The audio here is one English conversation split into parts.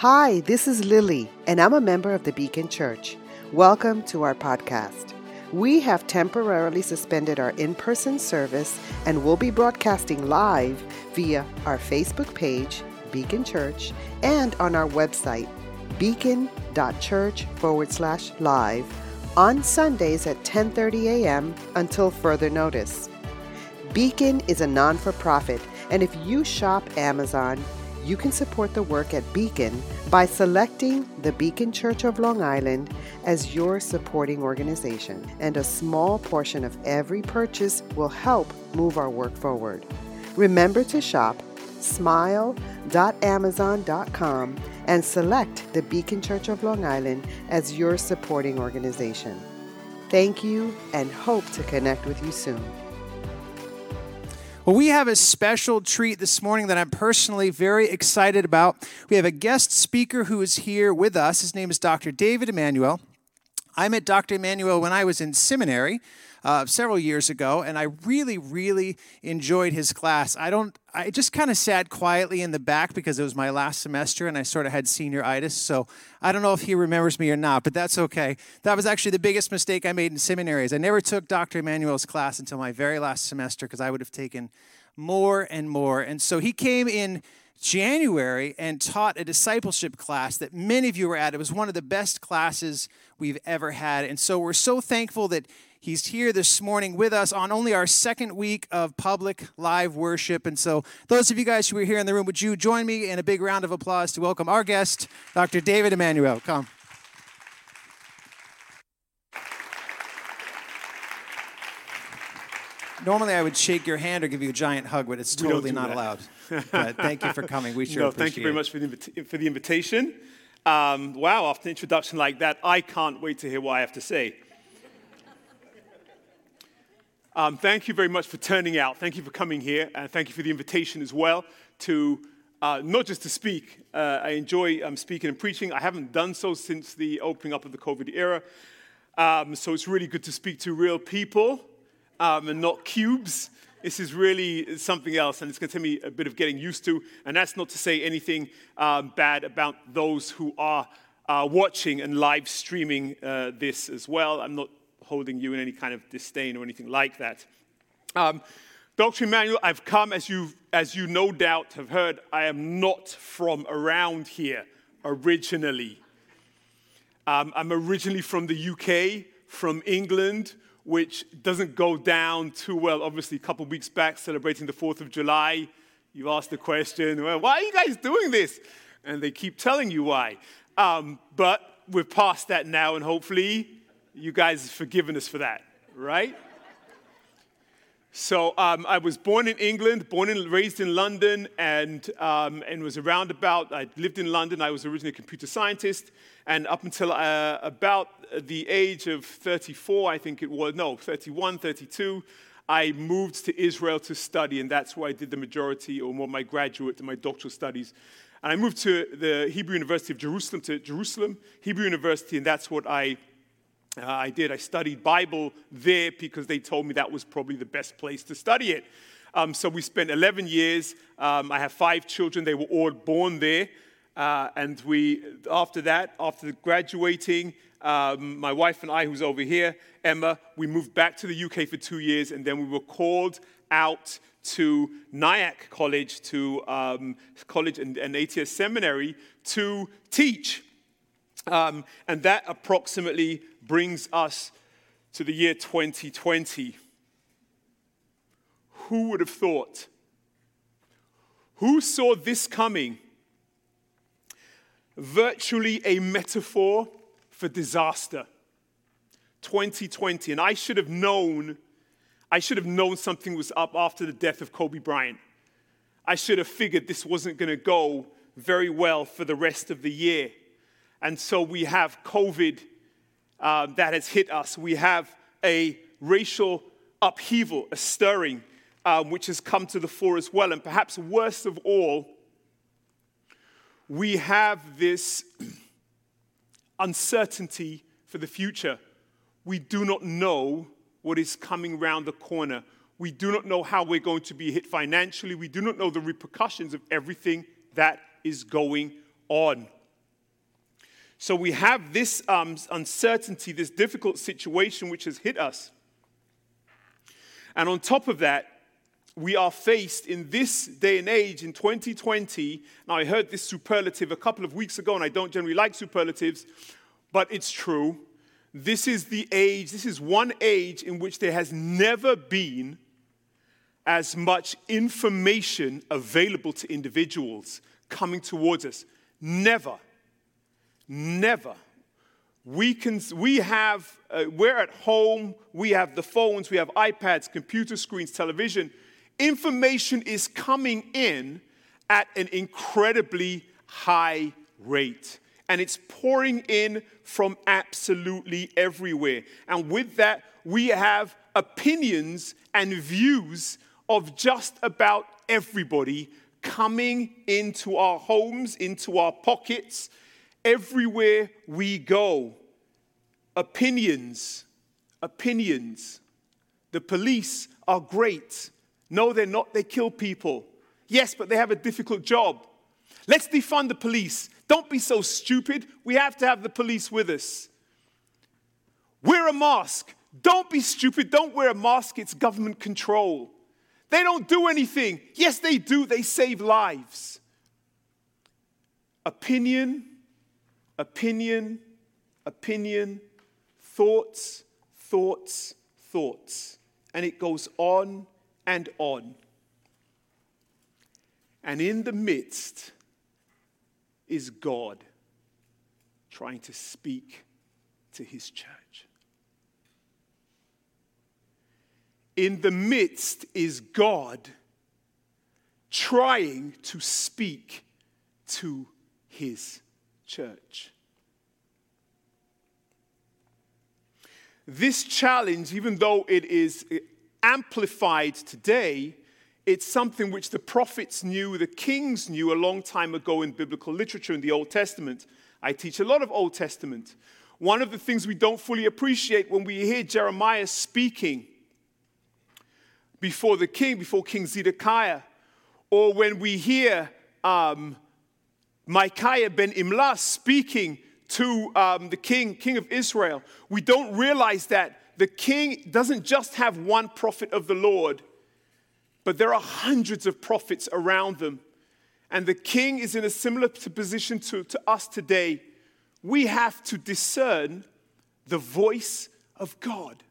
Hi, this is Lily, and I'm a member of the Beacon Church. Welcome to our podcast. We have temporarily suspended our in person service and will be broadcasting live via our Facebook page, Beacon Church, and on our website, beacon.church forward slash live on Sundays at 10:30 a.m. until further notice. Beacon is a non-for-profit, and if you shop Amazon, you can support the work at Beacon by selecting the Beacon Church of Long Island as your supporting organization, and a small portion of every purchase will help move our work forward. Remember to shop smile.amazon.com and select the Beacon Church of Long Island as your supporting organization. Thank you and hope to connect with you soon. Well, we have a special treat this morning that I'm personally very excited about. We have a guest speaker who is here with us. His name is Dr. David Emanuel. I met Dr. Emanuel when I was in seminary uh, several years ago, and I really, really enjoyed his class. I don't, I just kind of sat quietly in the back because it was my last semester, and I sort of had senioritis. So I don't know if he remembers me or not, but that's okay. That was actually the biggest mistake I made in seminary. Is I never took Dr. Emanuel's class until my very last semester because I would have taken more and more. And so he came in January and taught a discipleship class that many of you were at. It was one of the best classes we've ever had. And so we're so thankful that He's here this morning with us on only our second week of public live worship. And so, those of you guys who are here in the room, would you join me in a big round of applause to welcome our guest, Dr. David Emanuel? Come. Normally, I would shake your hand or give you a giant hug, but it's totally not that. allowed. but thank you for coming. We sure no, appreciate Thank you very much for the, for the invitation. Um, wow, after an introduction like that, I can't wait to hear what I have to say. Um, thank you very much for turning out. Thank you for coming here, and thank you for the invitation as well to uh, not just to speak. Uh, I enjoy um, speaking and preaching. I haven't done so since the opening up of the COVID era, um, so it's really good to speak to real people um, and not cubes. This is really something else, and it's going to take me a bit of getting used to. And that's not to say anything um, bad about those who are uh, watching and live streaming uh, this as well. I'm not holding you in any kind of disdain or anything like that. Um, Dr. Emanuel, I've come, as you, as you no doubt have heard, I am not from around here originally. Um, I'm originally from the UK, from England, which doesn't go down too well. Obviously, a couple of weeks back, celebrating the 4th of July, you asked the question, well, why are you guys doing this? And they keep telling you why. Um, but we're past that now, and hopefully you guys have forgiven us for that, right? So um, I was born in England, born and raised in London, and, um, and was around about, I lived in London. I was originally a computer scientist, and up until uh, about the age of 34, I think it was, no, 31, 32, I moved to Israel to study, and that's where I did the majority or more my graduate and my doctoral studies. And I moved to the Hebrew University of Jerusalem, to Jerusalem, Hebrew University, and that's what I uh, I did. I studied Bible there because they told me that was probably the best place to study it. Um, so we spent 11 years. Um, I have five children. They were all born there. Uh, and we, after that, after graduating, um, my wife and I, who's over here, Emma, we moved back to the UK for two years, and then we were called out to Nyack College, to um, college and, and ATS seminary to teach. Um, and that approximately brings us to the year 2020. Who would have thought? Who saw this coming? Virtually a metaphor for disaster. 2020. And I should have known, I should have known something was up after the death of Kobe Bryant. I should have figured this wasn't going to go very well for the rest of the year. And so we have COVID uh, that has hit us. We have a racial upheaval, a stirring, um, which has come to the fore as well. And perhaps worst of all, we have this uncertainty for the future. We do not know what is coming around the corner. We do not know how we're going to be hit financially. We do not know the repercussions of everything that is going on. So we have this um, uncertainty, this difficult situation which has hit us. And on top of that, we are faced in this day and age in 2020. Now, I heard this superlative a couple of weeks ago, and I don't generally like superlatives, but it's true. This is the age, this is one age in which there has never been as much information available to individuals coming towards us. Never. Never. We, can, we have, uh, we're at home, we have the phones, we have iPads, computer screens, television. Information is coming in at an incredibly high rate. And it's pouring in from absolutely everywhere. And with that, we have opinions and views of just about everybody coming into our homes, into our pockets, everywhere we go. Opinions, opinions. The police are great. No, they're not. They kill people. Yes, but they have a difficult job. Let's defund the police. Don't be so stupid. We have to have the police with us. Wear a mask. Don't be stupid. Don't wear a mask. It's government control. They don't do anything. Yes, they do. They save lives. Opinion opinion, opinion, thoughts, thoughts, thoughts. And it goes on and on. And in the midst is God trying to speak to his church. In the midst is God trying to speak to his church. This challenge, even though it is amplified today, it's something which the prophets knew, the kings knew a long time ago in biblical literature in the Old Testament. I teach a lot of Old Testament. One of the things we don't fully appreciate when we hear Jeremiah speaking before the king, before King Zedekiah, or when we hear um, Micaiah ben Imlah speaking to um, the king, king of Israel, we don't realize that the king doesn't just have one prophet of the Lord, but there are hundreds of prophets around them. And the king is in a similar position to, to us today. We have to discern the voice of God.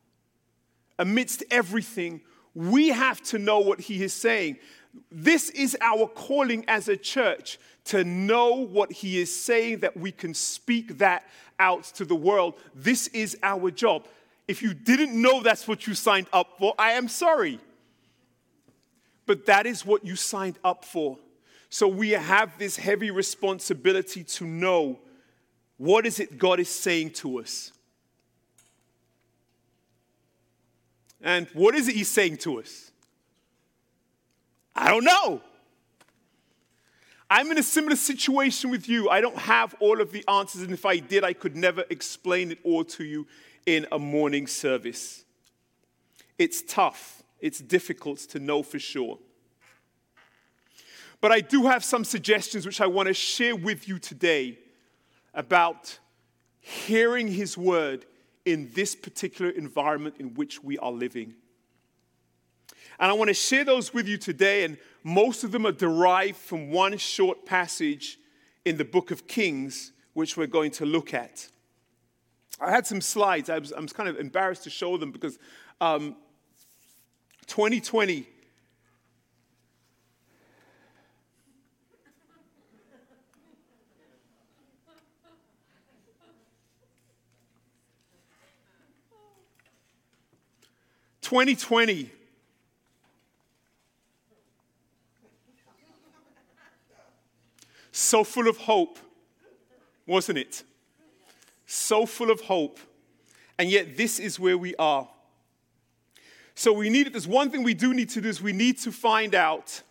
Amidst everything, we have to know what he is saying. This is our calling as a church to know what he is saying, that we can speak that out to the world. This is our job. If you didn't know that's what you signed up for, I am sorry. But that is what you signed up for. So we have this heavy responsibility to know what is it God is saying to us. And what is it he's saying to us? I don't know. I'm in a similar situation with you. I don't have all of the answers, and if I did, I could never explain it all to you in a morning service. It's tough, it's difficult to know for sure. But I do have some suggestions which I want to share with you today about hearing His word in this particular environment in which we are living. And I want to share those with you today, and most of them are derived from one short passage in the book of Kings, which we're going to look at. I had some slides. I was, I was kind of embarrassed to show them because um, 2020 2020 So full of hope, wasn't it? So full of hope. And yet, this is where we are. So, we need, there's one thing we do need to do is we need to find out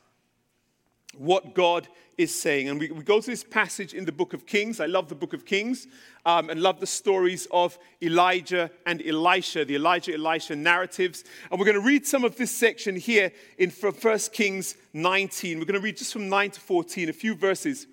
what God is saying. And we, we go to this passage in the book of Kings. I love the book of Kings um, and love the stories of Elijah and Elisha, the Elijah Elisha narratives. And we're going to read some of this section here in 1 Kings 19. We're going to read just from 9 to 14, a few verses.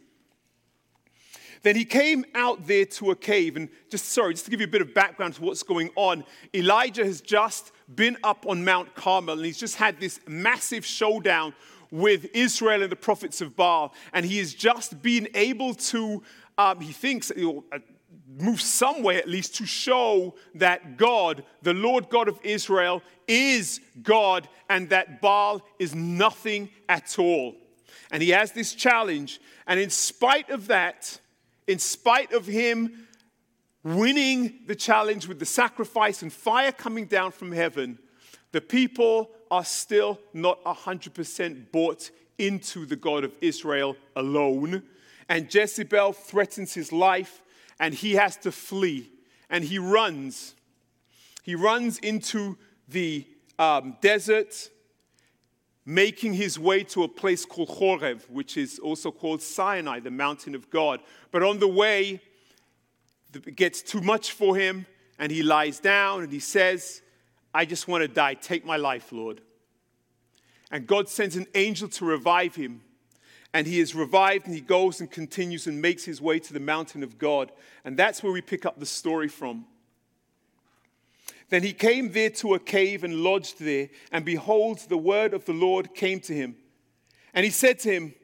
Then he came out there to a cave. And just, sorry, just to give you a bit of background to what's going on, Elijah has just been up on Mount Carmel and he's just had this massive showdown with Israel and the prophets of Baal. And he has just been able to, um, he thinks, uh, move some way at least to show that God, the Lord God of Israel, is God and that Baal is nothing at all. And he has this challenge. And in spite of that, in spite of him winning the challenge with the sacrifice and fire coming down from heaven, the people are still not 100% bought into the God of Israel alone. And Jezebel threatens his life, and he has to flee. And he runs. He runs into the um, desert, making his way to a place called Horeb, which is also called Sinai, the mountain of God. But on the way, it gets too much for him, and he lies down and he says, I just want to die. Take my life, Lord. And God sends an angel to revive him. And he is revived, and he goes and continues and makes his way to the mountain of God. And that's where we pick up the story from. Then he came there to a cave and lodged there, and behold, the word of the Lord came to him. And he said to him,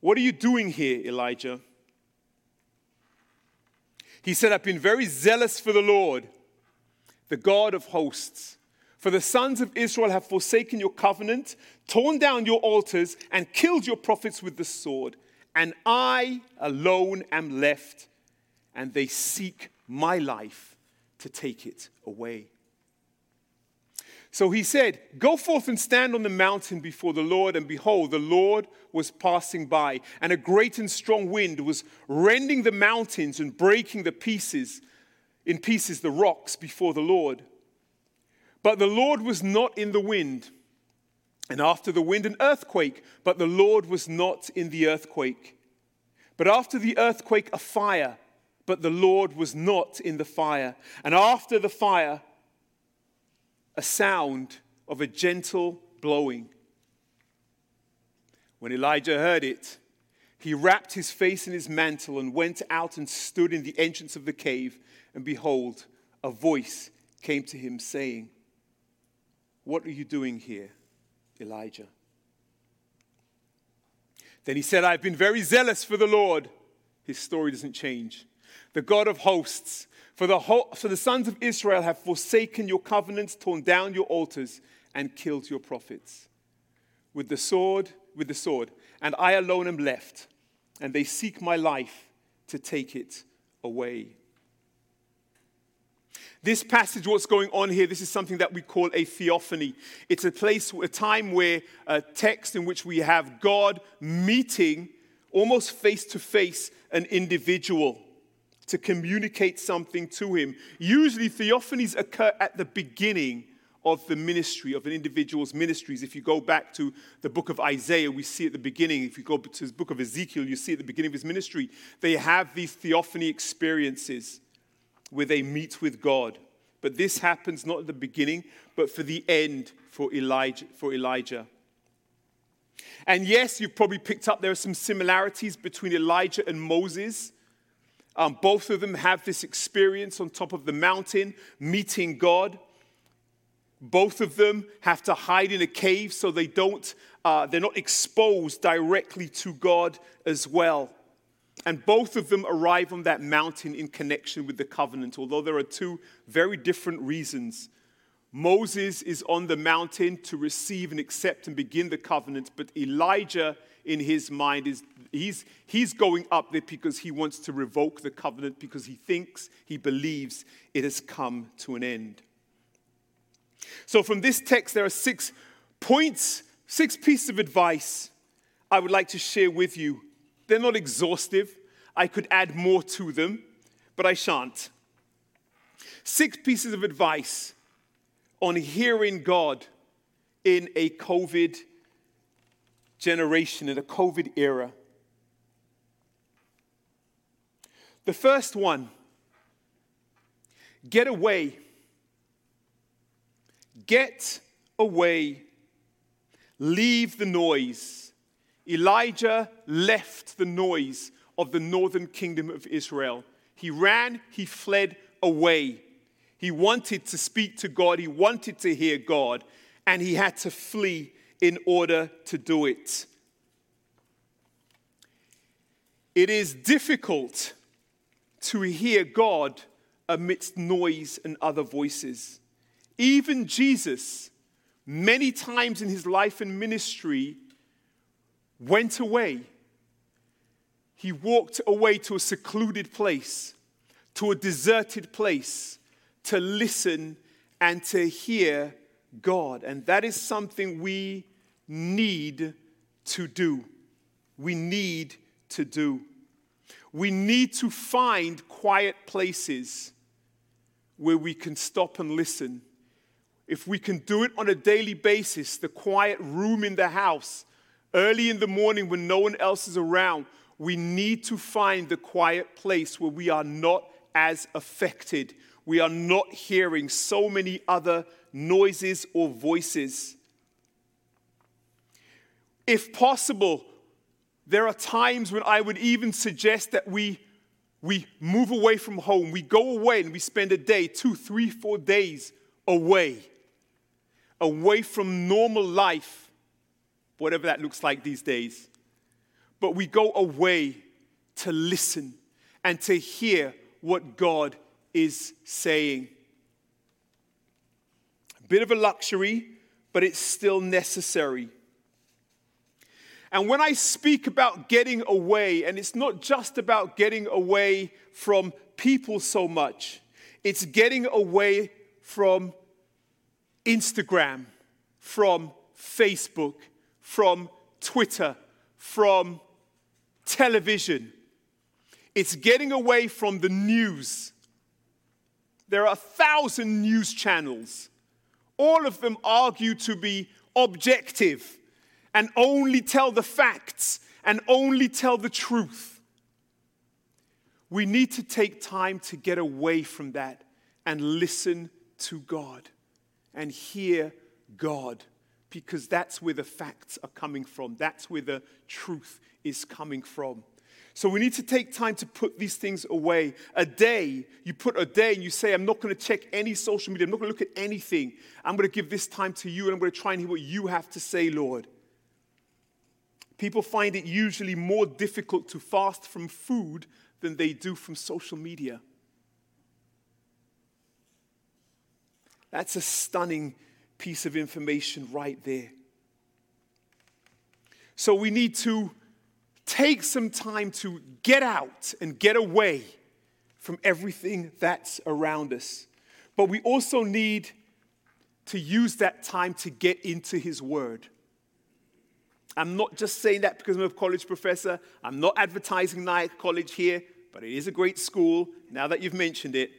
What are you doing here, Elijah? He said, I've been very zealous for the Lord, the God of hosts. For the sons of Israel have forsaken your covenant, torn down your altars, and killed your prophets with the sword. And I alone am left, and they seek my life to take it away. So he said, Go forth and stand on the mountain before the Lord. And behold, the Lord was passing by, and a great and strong wind was rending the mountains and breaking the pieces in pieces the rocks before the Lord. But the Lord was not in the wind. And after the wind, an earthquake, but the Lord was not in the earthquake. But after the earthquake, a fire but the Lord was not in the fire. And after the fire, a sound of a gentle blowing. When Elijah heard it, he wrapped his face in his mantle and went out and stood in the entrance of the cave. And behold, a voice came to him saying, What are you doing here, Elijah? Then he said, I've been very zealous for the Lord. His story doesn't change the God of hosts. For the, for the sons of Israel have forsaken your covenants, torn down your altars, and killed your prophets. With the sword, with the sword, and I alone am left, and they seek my life to take it away. This passage, what's going on here, this is something that we call a theophany. It's a place, a time where a text in which we have God meeting almost face to face an individual to communicate something to him. Usually, theophanies occur at the beginning of the ministry, of an individual's ministries. If you go back to the book of Isaiah, we see at the beginning. If you go to the book of Ezekiel, you see at the beginning of his ministry, they have these theophany experiences where they meet with God. But this happens not at the beginning, but for the end for Elijah. For Elijah. And yes, you've probably picked up there are some similarities between Elijah and Moses. Um, both of them have this experience on top of the mountain, meeting God. Both of them have to hide in a cave so they don't, uh, they're not exposed directly to God as well. And both of them arrive on that mountain in connection with the covenant, although there are two very different reasons. Moses is on the mountain to receive and accept and begin the covenant, but Elijah in his mind is he's, he's going up there because he wants to revoke the covenant because he thinks, he believes it has come to an end. So, from this text, there are six points, six pieces of advice I would like to share with you. They're not exhaustive, I could add more to them, but I shan't. Six pieces of advice on hearing God in a COVID generation in a COVID era. The first one get away. Get away. Leave the noise. Elijah left the noise of the northern kingdom of Israel. He ran, he fled away. He wanted to speak to God, he wanted to hear God, and he had to flee in order to do it. It is difficult to hear God amidst noise and other voices. Even Jesus, many times in his life and ministry, went away. He walked away to a secluded place, to a deserted place, to listen and to hear God. And that is something we need to do. We need to do. We need to find quiet places where we can stop and listen. If we can do it on a daily basis, the quiet room in the house, early in the morning when no one else is around, we need to find the quiet place where we are not as affected. We are not hearing so many other noises or voices. If possible, there are times when I would even suggest that we, we move away from home. We go away and we spend a day, two, three, four days away, away from normal life, whatever that looks like these days. But we go away to listen and to hear what God is saying. A bit of a luxury, but it's still necessary. And when I speak about getting away, and it's not just about getting away from people so much, it's getting away from Instagram, from Facebook, from Twitter, from television. It's getting away from the news. There are a thousand news channels. All of them argue to be objective and only tell the facts and only tell the truth. We need to take time to get away from that and listen to God and hear God because that's where the facts are coming from. That's where the truth is coming from. So we need to take time to put these things away. A day, you put a day and you say, I'm not going to check any social media, I'm not going to look at anything. I'm going to give this time to you and I'm going to try and hear what you have to say, Lord. People find it usually more difficult to fast from food than they do from social media. That's a stunning piece of information right there. So we need to take some time to get out and get away from everything that's around us. But we also need to use that time to get into His Word. I'm not just saying that because I'm a college professor. I'm not advertising Nyack College here, but it is a great school now that you've mentioned it.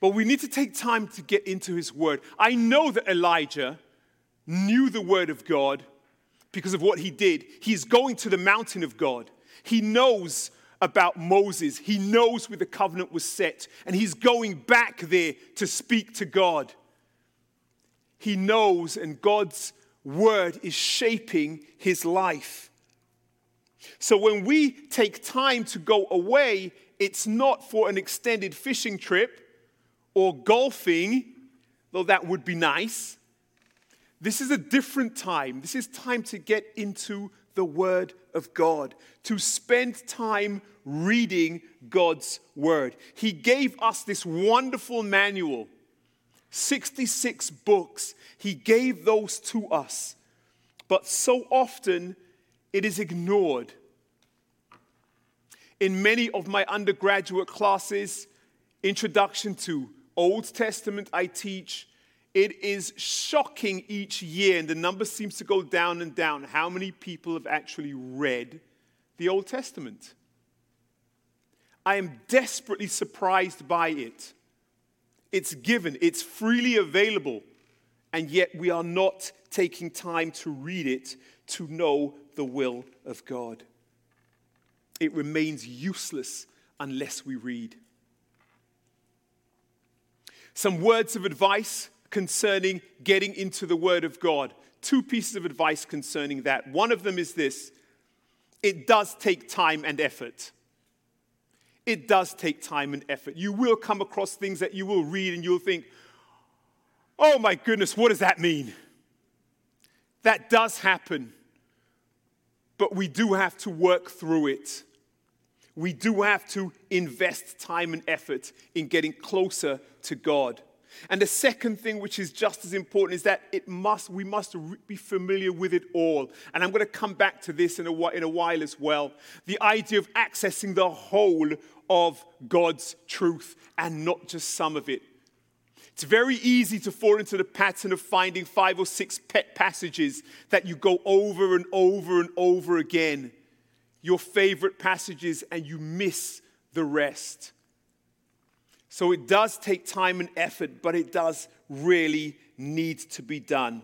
But we need to take time to get into his word. I know that Elijah knew the word of God because of what he did. He's going to the mountain of God. He knows about Moses, he knows where the covenant was set, and he's going back there to speak to God. He knows, and God's word is shaping his life. So when we take time to go away, it's not for an extended fishing trip or golfing, though that would be nice. This is a different time. This is time to get into the Word of God, to spend time reading God's Word. He gave us this wonderful manual 66 books. He gave those to us. But so often it is ignored. In many of my undergraduate classes, Introduction to Old Testament, I teach. It is shocking each year, and the number seems to go down and down, how many people have actually read the Old Testament. I am desperately surprised by it. It's given, it's freely available, and yet we are not taking time to read it to know the will of God. It remains useless unless we read. Some words of advice concerning getting into the Word of God. Two pieces of advice concerning that. One of them is this it does take time and effort. It does take time and effort. You will come across things that you will read and you'll think, oh my goodness, what does that mean? That does happen. But we do have to work through it. We do have to invest time and effort in getting closer to God. And the second thing, which is just as important, is that it must, we must be familiar with it all. And I'm going to come back to this in a, in a while as well. The idea of accessing the whole of God's truth and not just some of it. It's very easy to fall into the pattern of finding five or six pet passages that you go over and over and over again, your favorite passages, and you miss the rest. So it does take time and effort, but it does really need to be done.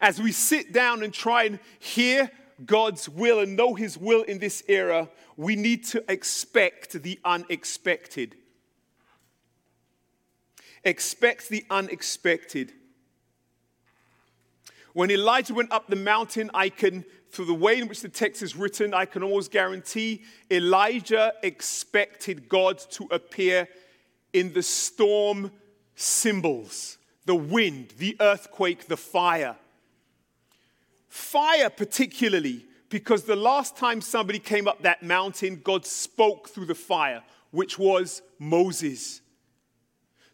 As we sit down and try and hear God's will and know His will in this era, we need to expect the unexpected. Expect the unexpected. When Elijah went up the mountain, I can through the way in which the text is written, I can almost guarantee Elijah expected God to appear in the storm symbols the wind, the earthquake, the fire. Fire, particularly, because the last time somebody came up that mountain, God spoke through the fire, which was Moses.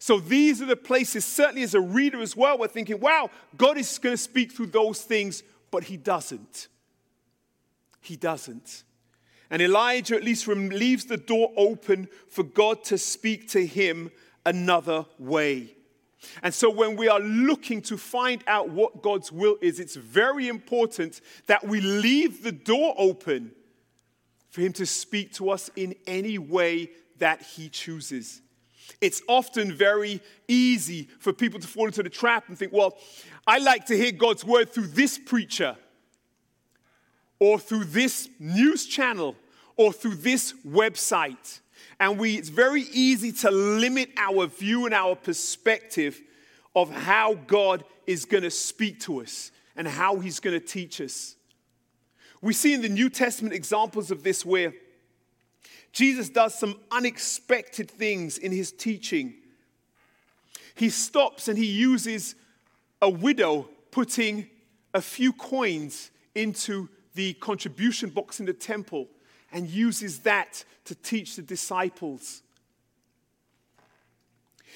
So these are the places, certainly as a reader as well, we're thinking, wow, God is going to speak through those things, but he doesn't. He doesn't. And Elijah at least leaves the door open for God to speak to him another way. And so, when we are looking to find out what God's will is, it's very important that we leave the door open for Him to speak to us in any way that He chooses. It's often very easy for people to fall into the trap and think, well, I like to hear God's word through this preacher or through this news channel or through this website. And we, it's very easy to limit our view and our perspective of how God is going to speak to us and how He's going to teach us. We see in the New Testament examples of this where Jesus does some unexpected things in His teaching. He stops and He uses a widow putting a few coins into the contribution box in the temple and uses that to teach the disciples.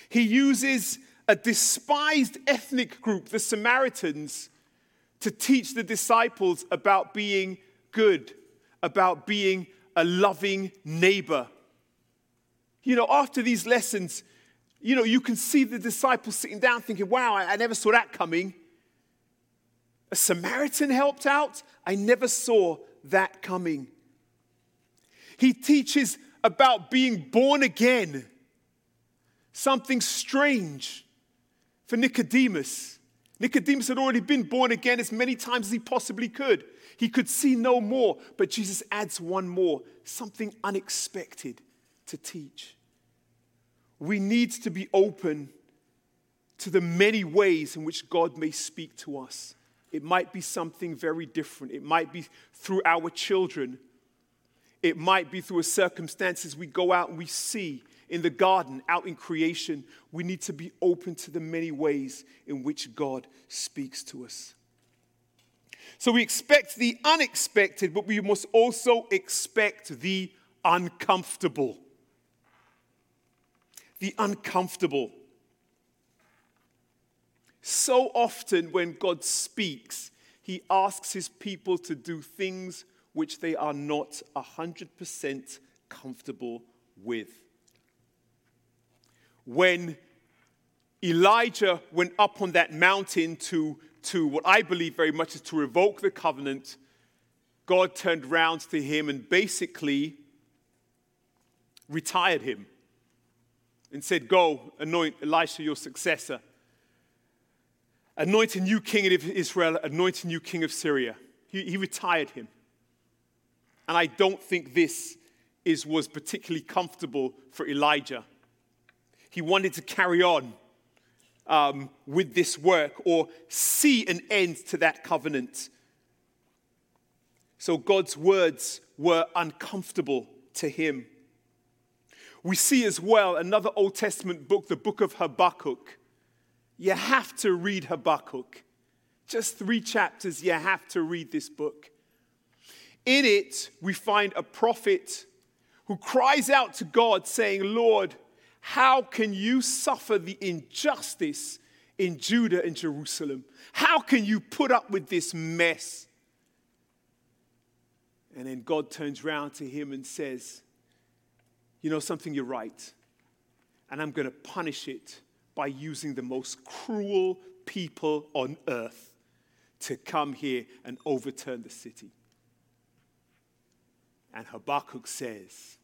He uses a despised ethnic group, the Samaritans, to teach the disciples about being good, about being a loving neighbor. You know, after these lessons, you know, you can see the disciples sitting down thinking, wow, I, I never saw that coming. A Samaritan helped out? I never saw that coming. He teaches about being born again, something strange for Nicodemus. Nicodemus had already been born again as many times as he possibly could. He could see no more, but Jesus adds one more, something unexpected to teach. We need to be open to the many ways in which God may speak to us. It might be something very different. It might be through our children. It might be through circumstances we go out and we see in the garden, out in creation. We need to be open to the many ways in which God speaks to us. So we expect the unexpected, but we must also expect the uncomfortable. The uncomfortable. So often, when God speaks, he asks his people to do things which they are not 100% comfortable with. When Elijah went up on that mountain to, to what I believe very much is to revoke the covenant, God turned around to him and basically retired him and said, Go, anoint Elisha your successor anoint a new king of Israel, anoint a new king of Syria. He, he retired him. And I don't think this is, was particularly comfortable for Elijah. He wanted to carry on um, with this work or see an end to that covenant. So God's words were uncomfortable to him. We see as well another Old Testament book, the book of Habakkuk. You have to read Habakkuk. Just three chapters, you have to read this book. In it, we find a prophet who cries out to God, saying, Lord, how can you suffer the injustice in Judah and Jerusalem? How can you put up with this mess? And then God turns around to him and says, you know something, you're right. And I'm going to punish it by using the most cruel people on earth to come here and overturn the city. And Habakkuk says,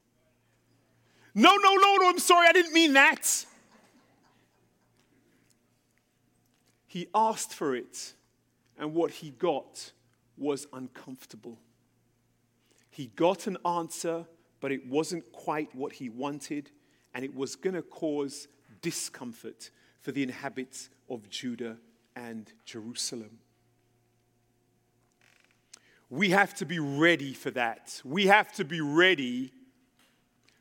No, no, no, no, I'm sorry, I didn't mean that. He asked for it, and what he got was uncomfortable. He got an answer but it wasn't quite what he wanted, and it was going to cause discomfort for the inhabitants of Judah and Jerusalem. We have to be ready for that. We have to be ready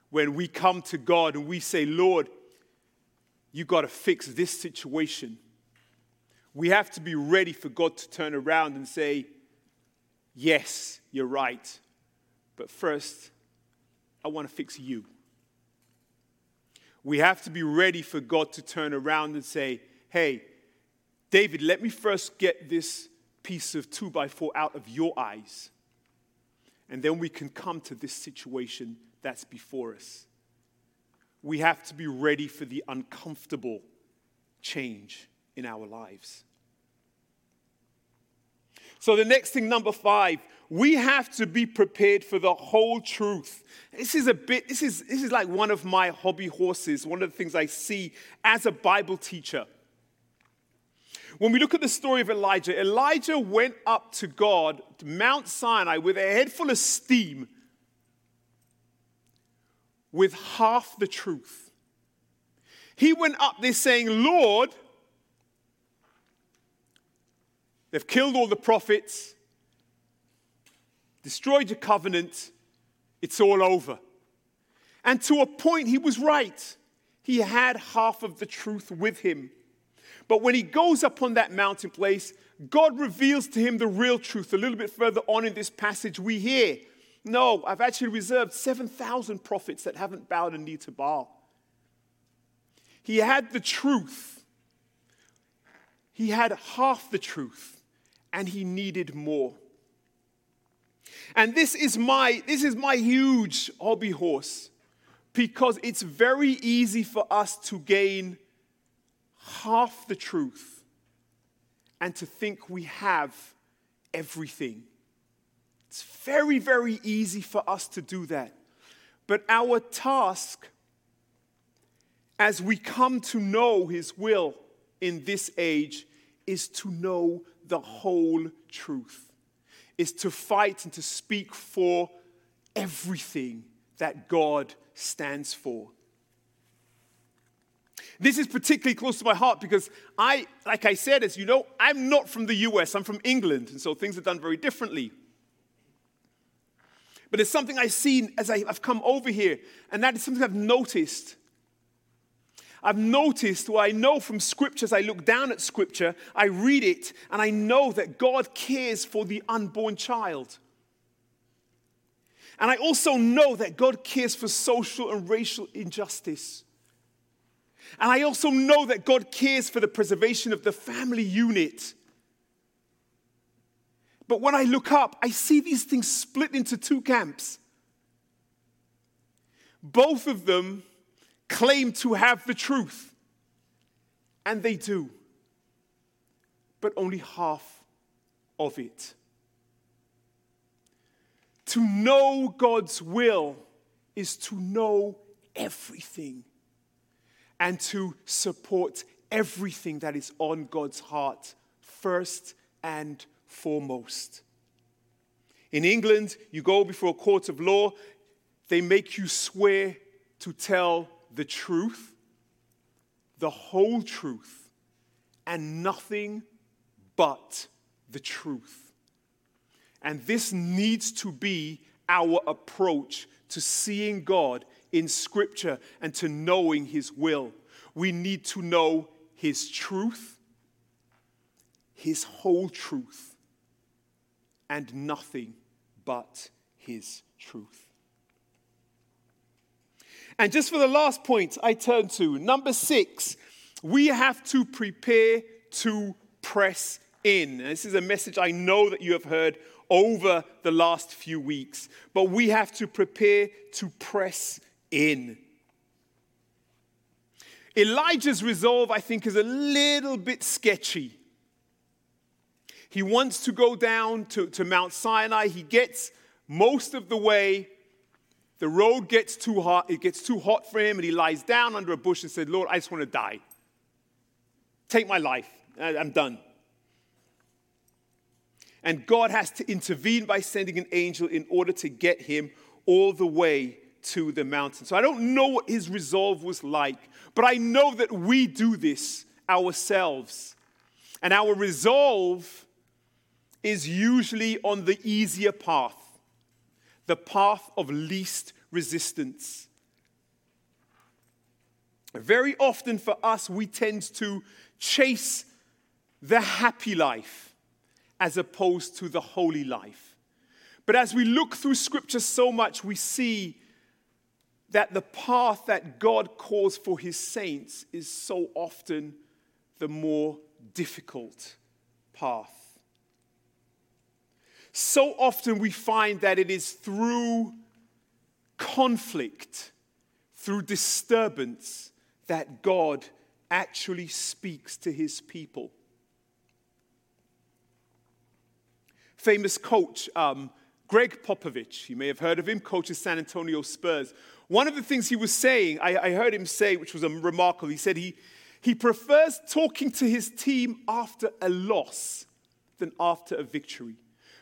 when we come to God and we say, Lord, you got to fix this situation. We have to be ready for God to turn around and say, Yes, you're right. But first, I want to fix you. We have to be ready for God to turn around and say, hey, David, let me first get this piece of two by four out of your eyes. And then we can come to this situation that's before us. We have to be ready for the uncomfortable change in our lives. So, the next thing, number five, we have to be prepared for the whole truth. This is a bit, this is, this is like one of my hobby horses, one of the things I see as a Bible teacher. When we look at the story of Elijah, Elijah went up to God, to Mount Sinai, with a head full of steam, with half the truth. He went up there saying, Lord, they've killed all the prophets destroyed your covenant, it's all over. And to a point, he was right. He had half of the truth with him. But when he goes up on that mountain place, God reveals to him the real truth. A little bit further on in this passage, we hear, No, I've actually reserved 7,000 prophets that haven't bowed a knee to Baal. He had the truth, he had half the truth, and he needed more. And this is my this is my huge hobby horse because it's very easy for us to gain half the truth and to think we have everything. It's very very easy for us to do that. But our task as we come to know his will in this age is to know the whole truth is to fight and to speak for everything that God stands for. This is particularly close to my heart because I, like I said, as you know, I'm not from the US, I'm from England, and so things are done very differently. But it's something I've seen as I've come over here, and that is something I've noticed I've noticed, or I know from scriptures, I look down at scripture, I read it, and I know that God cares for the unborn child. And I also know that God cares for social and racial injustice. And I also know that God cares for the preservation of the family unit. But when I look up, I see these things split into two camps. Both of them claim to have the truth. And they do. But only half of it. To know God's will is to know everything and to support everything that is on God's heart first and foremost. In England, you go before a court of law, they make you swear to tell the truth, the whole truth, and nothing but the truth. And this needs to be our approach to seeing God in Scripture and to knowing His will. We need to know His truth, His whole truth, and nothing but His truth. And just for the last point, I turn to number six, we have to prepare to press in. this is a message I know that you have heard over the last few weeks, but we have to prepare to press in. Elijah's resolve, I think, is a little bit sketchy. He wants to go down to, to Mount Sinai. He gets most of the way. The road gets too hot. It gets too hot for him, and he lies down under a bush and said, Lord, I just want to die. Take my life. I'm done. And God has to intervene by sending an angel in order to get him all the way to the mountain. So I don't know what his resolve was like, but I know that we do this ourselves. And our resolve is usually on the easier path, the path of least resistance. Very often for us, we tend to chase the happy life as opposed to the holy life. But as we look through scripture so much, we see that the path that God calls for his saints is so often the more difficult path. So often we find that it is through conflict, through disturbance, that God actually speaks to his people. Famous coach um, Gregg Popovich, you may have heard of him, coaches San Antonio Spurs. One of the things he was saying, I, I heard him say, which was remarkable, he said he, he prefers talking to his team after a loss than after a victory.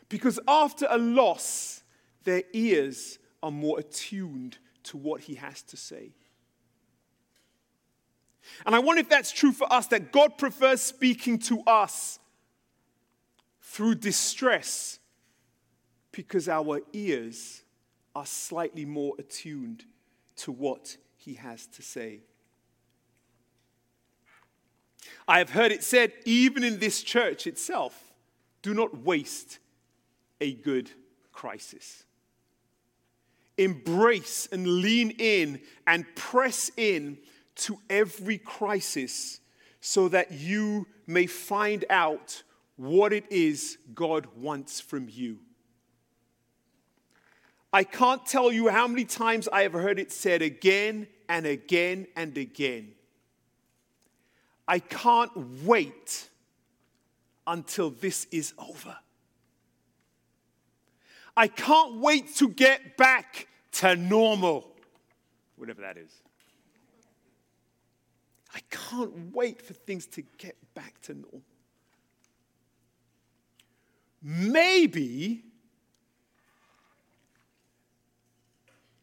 Because after a loss, their ears are more attuned to what he has to say. And I wonder if that's true for us, that God prefers speaking to us through distress because our ears are slightly more attuned to what he has to say. I have heard it said, even in this church itself, do not waste a good crisis. Embrace and lean in and press in to every crisis so that you may find out what it is God wants from you. I can't tell you how many times I have heard it said again and again and again. I can't wait until this is over. I can't wait to get back to normal, whatever that is. I can't wait for things to get back to normal. Maybe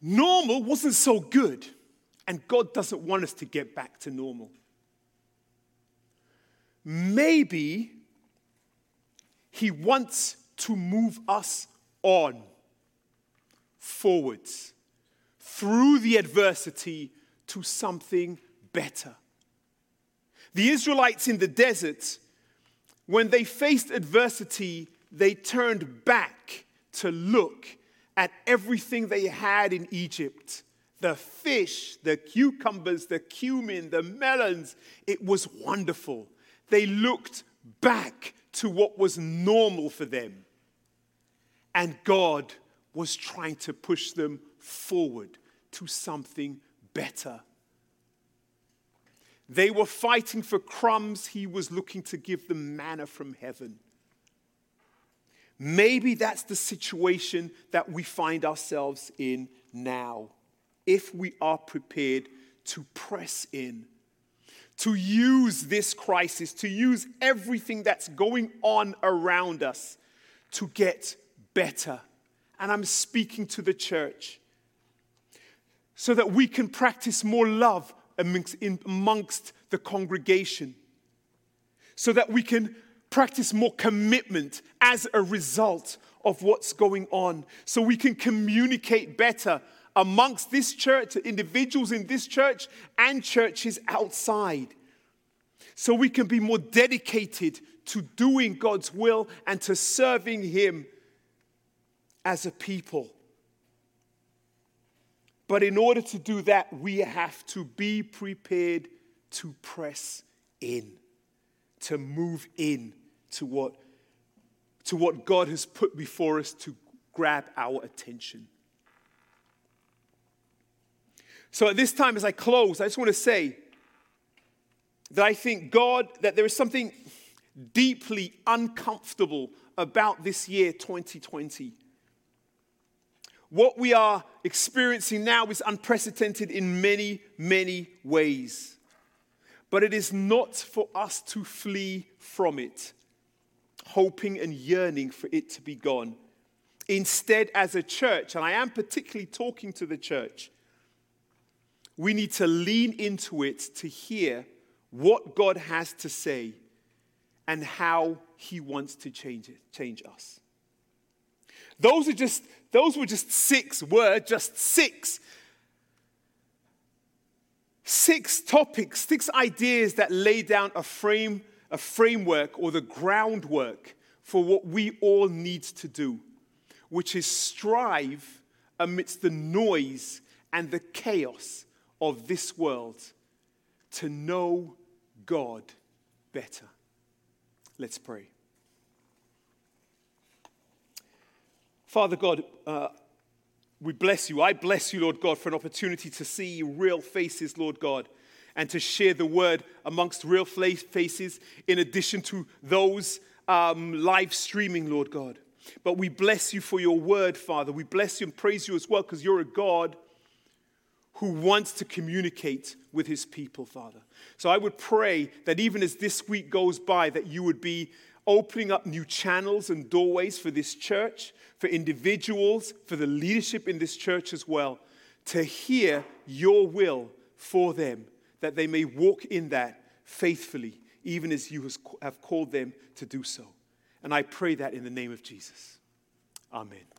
normal wasn't so good, and God doesn't want us to get back to normal. Maybe He wants to move us on, forwards, through the adversity to something better. The Israelites in the desert, when they faced adversity, they turned back to look at everything they had in Egypt the fish, the cucumbers, the cumin, the melons. It was wonderful. They looked back to what was normal for them. And God was trying to push them forward to something better. They were fighting for crumbs. He was looking to give them manna from heaven. Maybe that's the situation that we find ourselves in now, if we are prepared to press in, to use this crisis, to use everything that's going on around us to get better. And I'm speaking to the church so that we can practice more love amongst, in, amongst the congregation, so that we can practice more commitment as a result of what's going on so we can communicate better amongst this church, individuals in this church, and churches outside. So we can be more dedicated to doing God's will and to serving Him as a people. But in order to do that, we have to be prepared to press in, to move in to what, to what God has put before us to grab our attention. So at this time, as I close, I just want to say that I think God, that there is something deeply uncomfortable about this year 2020. What we are experiencing now is unprecedented in many, many ways. But it is not for us to flee from it, hoping and yearning for it to be gone. Instead, as a church, and I am particularly talking to the church, we need to lean into it to hear what God has to say and how he wants to change it, change us. Those are just those were just six words, just six. Six topics, six ideas that lay down a frame, a framework or the groundwork for what we all need to do, which is strive amidst the noise and the chaos of this world to know God better. Let's pray. Father God, uh, we bless you. I bless you, Lord God, for an opportunity to see real faces, Lord God, and to share the word amongst real faces in addition to those um, live streaming, Lord God. But we bless you for your word, Father. We bless you and praise you as well because you're a God who wants to communicate with his people, Father. So I would pray that even as this week goes by, that you would be opening up new channels and doorways for this church, for individuals, for the leadership in this church as well, to hear your will for them, that they may walk in that faithfully, even as you have called them to do so. And I pray that in the name of Jesus. Amen.